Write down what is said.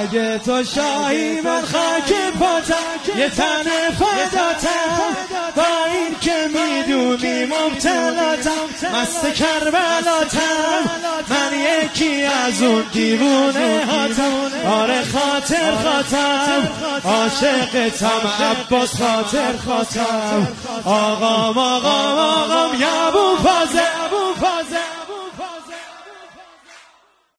اگه تو شاهی من خاک پاتم یه تن فداتم با این که می‌دونی مبتلاتم مست کربلاتم من یکی از اون دیوونه هاتم. آره خاطر خاطم عاشقتم عباس خاطر خاتم آقام آقام